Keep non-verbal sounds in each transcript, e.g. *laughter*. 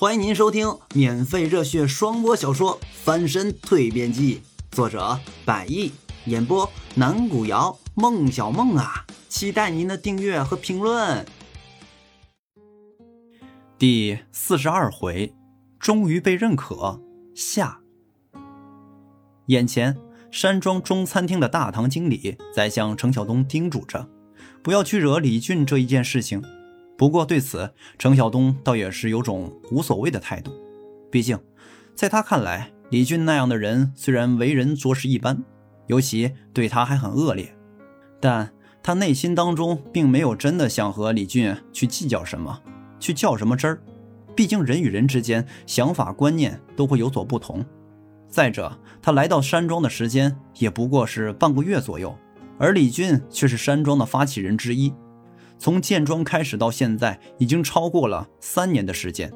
欢迎您收听免费热血双播小说《翻身蜕变记》，作者百亿，演播南古瑶、孟小梦啊，期待您的订阅和评论。第四十二回，终于被认可下。眼前山庄中餐厅的大堂经理在向程晓东叮嘱着，不要去惹李俊这一件事情。不过对此，程晓东倒也是有种无所谓的态度。毕竟，在他看来，李俊那样的人虽然为人着实一般，尤其对他还很恶劣，但他内心当中并没有真的想和李俊去计较什么，去较什么真儿。毕竟人与人之间想法观念都会有所不同。再者，他来到山庄的时间也不过是半个月左右，而李俊却是山庄的发起人之一。从建庄开始到现在，已经超过了三年的时间。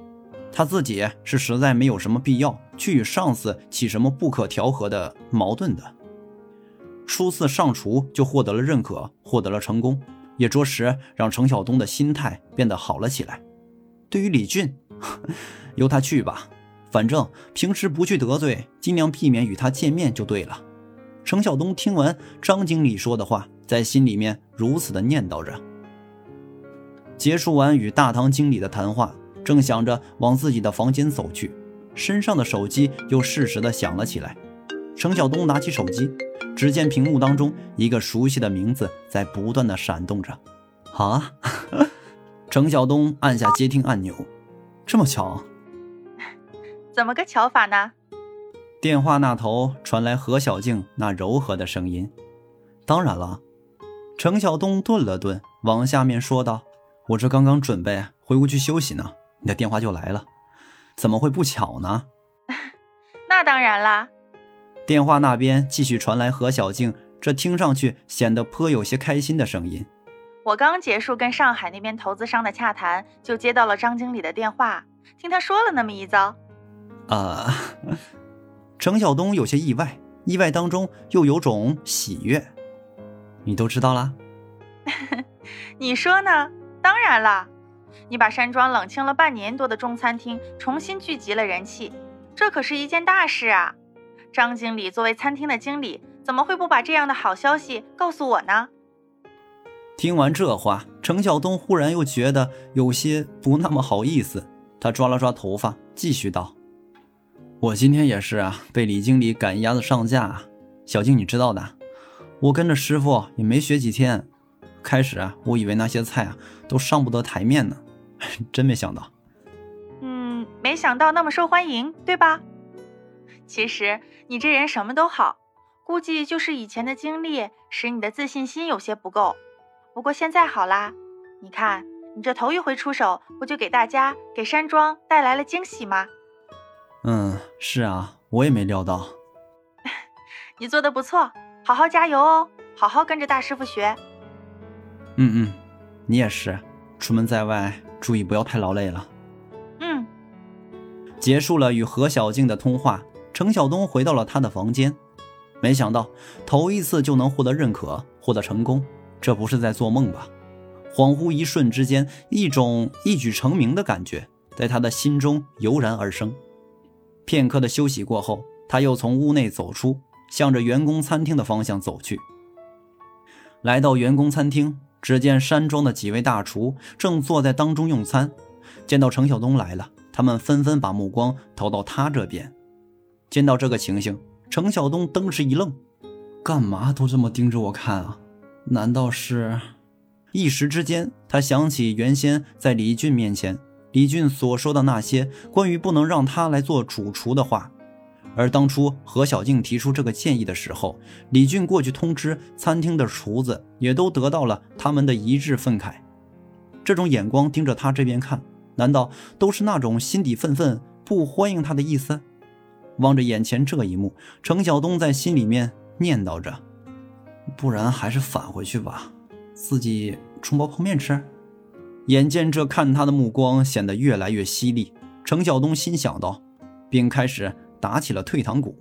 他自己是实在没有什么必要去与上司起什么不可调和的矛盾的。初次上厨就获得了认可，获得了成功，也着实让程晓东的心态变得好了起来。对于李俊，*laughs* 由他去吧，反正平时不去得罪，尽量避免与他见面就对了。程晓东听完张经理说的话，在心里面如此的念叨着。结束完与大堂经理的谈话，正想着往自己的房间走去，身上的手机又适时的响了起来。程晓东拿起手机，只见屏幕当中一个熟悉的名字在不断的闪动着。啊！*laughs* 程晓东按下接听按钮，这么巧？怎么个巧法呢？电话那头传来何小静那柔和的声音。当然了。程晓东顿了顿，往下面说道。我这刚刚准备回屋去休息呢，你的电话就来了，怎么会不巧呢？*laughs* 那当然啦。电话那边继续传来何小静这听上去显得颇有些开心的声音。我刚结束跟上海那边投资商的洽谈，就接到了张经理的电话，听他说了那么一遭。啊，程晓东有些意外，意外当中又有种喜悦。你都知道啦？*laughs* 你说呢？当然了，你把山庄冷清了半年多的中餐厅重新聚集了人气，这可是一件大事啊！张经理作为餐厅的经理，怎么会不把这样的好消息告诉我呢？听完这话，程晓东忽然又觉得有些不那么好意思。他抓了抓头发，继续道：“我今天也是啊，被李经理赶鸭子上架。小静，你知道的，我跟着师傅也没学几天。”开始啊，我以为那些菜啊都上不得台面呢，*laughs* 真没想到。嗯，没想到那么受欢迎，对吧？其实你这人什么都好，估计就是以前的经历使你的自信心有些不够。不过现在好啦，你看你这头一回出手，不就给大家给山庄带来了惊喜吗？嗯，是啊，我也没料到。*laughs* 你做的不错，好好加油哦，好好跟着大师傅学。嗯嗯，你也是，出门在外注意不要太劳累了。嗯。结束了与何小静的通话，程晓东回到了他的房间。没想到头一次就能获得认可，获得成功，这不是在做梦吧？恍惚一瞬之间，一种一举成名的感觉在他的心中油然而生。片刻的休息过后，他又从屋内走出，向着员工餐厅的方向走去。来到员工餐厅。只见山庄的几位大厨正坐在当中用餐，见到程晓东来了，他们纷纷把目光投到他这边。见到这个情形，程晓东登时一愣：“干嘛都这么盯着我看啊？难道是……”一时之间，他想起原先在李俊面前，李俊所说的那些关于不能让他来做主厨的话。而当初何小静提出这个建议的时候，李俊过去通知餐厅的厨子，也都得到了他们的一致愤慨。这种眼光盯着他这边看，难道都是那种心底愤愤不欢迎他的意思？望着眼前这一幕，程晓东在心里面念叨着：“不然还是返回去吧，自己冲包泡面吃。”眼见这看他的目光显得越来越犀利，程晓东心想到，并开始。打起了退堂鼓，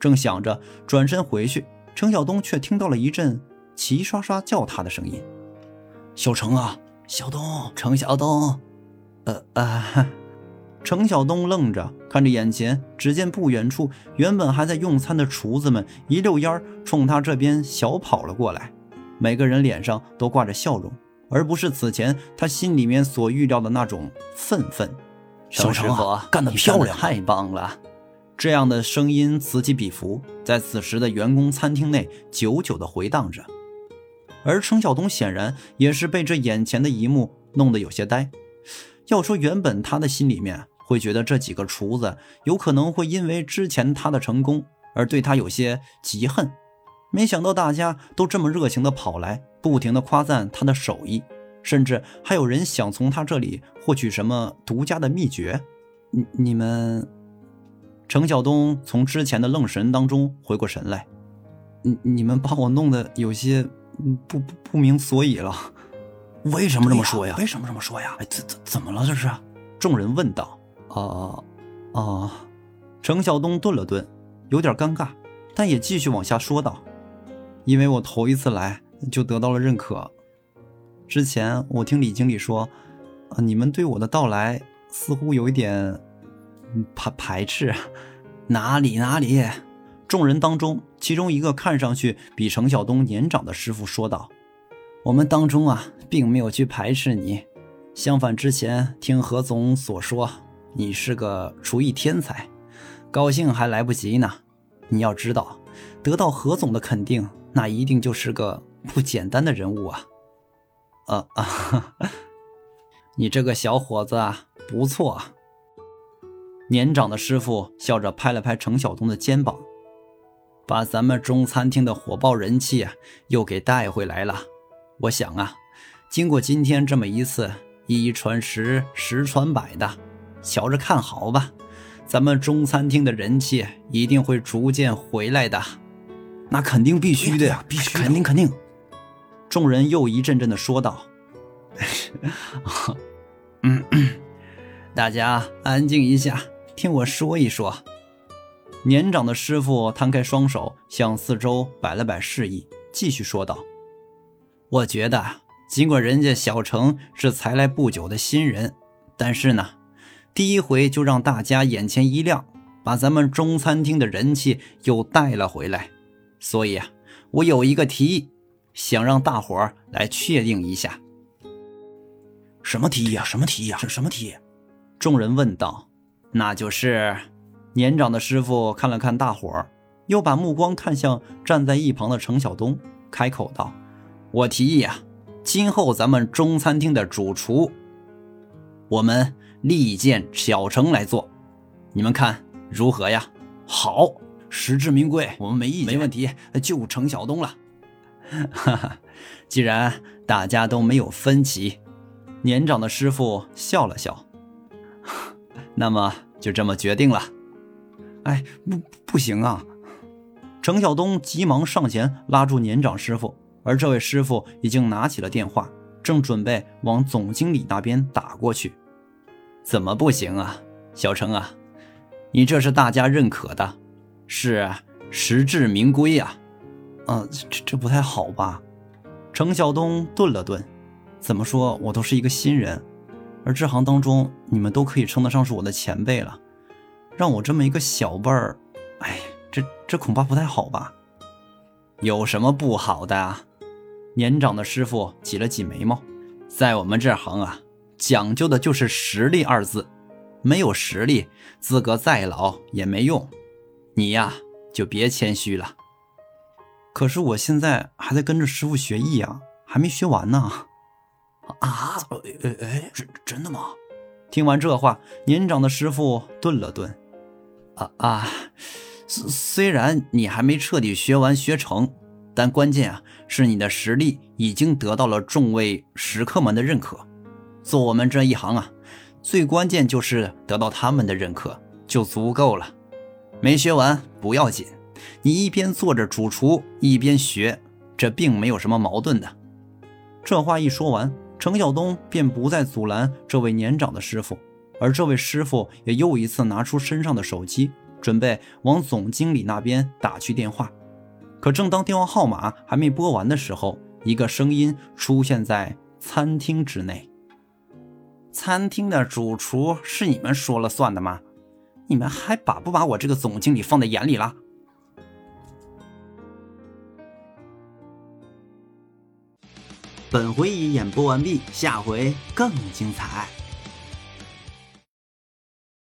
正想着转身回去，程晓东却听到了一阵齐刷刷叫他的声音：“小程啊，小东，程晓东。”呃啊，*laughs* 程晓东愣着看着眼前，只见不远处原本还在用餐的厨子们一溜烟儿冲他这边小跑了过来，每个人脸上都挂着笑容，而不是此前他心里面所预料的那种愤愤。小程啊，干得漂亮，太棒了！这样的声音此起彼伏，在此时的员工餐厅内久久地回荡着。而程晓东显然也是被这眼前的一幕弄得有些呆。要说原本他的心里面会觉得这几个厨子有可能会因为之前他的成功而对他有些嫉恨，没想到大家都这么热情的跑来，不停的夸赞他的手艺，甚至还有人想从他这里获取什么独家的秘诀。你你们，程晓东从之前的愣神当中回过神来，你你们把我弄得有些不不不明所以了。为什么这么说呀？为什么这么说呀？哎，怎怎怎么了？这是？众人问道。啊啊！程晓东顿了顿，有点尴尬，但也继续往下说道：“因为我头一次来就得到了认可。之前我听李经理说，啊，你们对我的到来似乎有一点排排斥。哪里哪里？”众人当中，其中一个看上去比程晓东年长的师傅说道：“我们当中啊，并没有去排斥你。”相反，之前听何总所说，你是个厨艺天才，高兴还来不及呢。你要知道，得到何总的肯定，那一定就是个不简单的人物啊！啊啊！*laughs* 你这个小伙子啊，不错。年长的师傅笑着拍了拍程晓东的肩膀，把咱们中餐厅的火爆人气啊，又给带回来了。我想啊，经过今天这么一次。一传十，十传百的，瞧着看好吧，咱们中餐厅的人气一定会逐渐回来的。那肯定必须的呀，必须，肯定肯定。众人又一阵阵的说道：*laughs* *laughs* “嗯，*coughs* 大家安静一下，听我说一说。”年长的师傅摊开双手，向四周摆了摆示意，继续说道：“我觉得。”尽管人家小程是才来不久的新人，但是呢，第一回就让大家眼前一亮，把咱们中餐厅的人气又带了回来。所以啊，我有一个提议，想让大伙儿来确定一下。什么提议啊？什么提议啊？是什么提议？众人问道。那就是年长的师傅看了看大伙儿，又把目光看向站在一旁的程晓东，开口道：“我提议啊。”今后咱们中餐厅的主厨，我们力荐小程来做，你们看如何呀？好，实至名归，我们没意见，没问题，就程晓东了。*laughs* 哈哈，既然大家都没有分歧，年长的师傅笑了笑，*laughs* 那么就这么决定了。哎，不，不行啊！程晓东急忙上前拉住年长师傅。而这位师傅已经拿起了电话，正准备往总经理那边打过去。怎么不行啊，小程啊？你这是大家认可的，是实至名归呀。嗯，这这不太好吧？程晓东顿了顿，怎么说我都是一个新人，而这行当中你们都可以称得上是我的前辈了，让我这么一个小辈儿，哎，这这恐怕不太好吧？有什么不好的？年长的师傅挤了挤眉毛，在我们这行啊，讲究的就是实力二字，没有实力，资格再老也没用。你呀，就别谦虚了。可是我现在还在跟着师傅学艺啊，还没学完呢。啊？哎哎，真真的吗？听完这话，年长的师傅顿了顿。啊啊，虽虽然你还没彻底学完学成。但关键啊，是你的实力已经得到了众位食客们的认可。做我们这一行啊，最关键就是得到他们的认可就足够了。没学完不要紧，你一边做着主厨一边学，这并没有什么矛盾的。这话一说完，程晓东便不再阻拦这位年长的师傅，而这位师傅也又一次拿出身上的手机，准备往总经理那边打去电话。可正当电话号码还没拨完的时候，一个声音出现在餐厅之内。餐厅的主厨，是你们说了算的吗？你们还把不把我这个总经理放在眼里了？本回已演播完毕下回更精彩。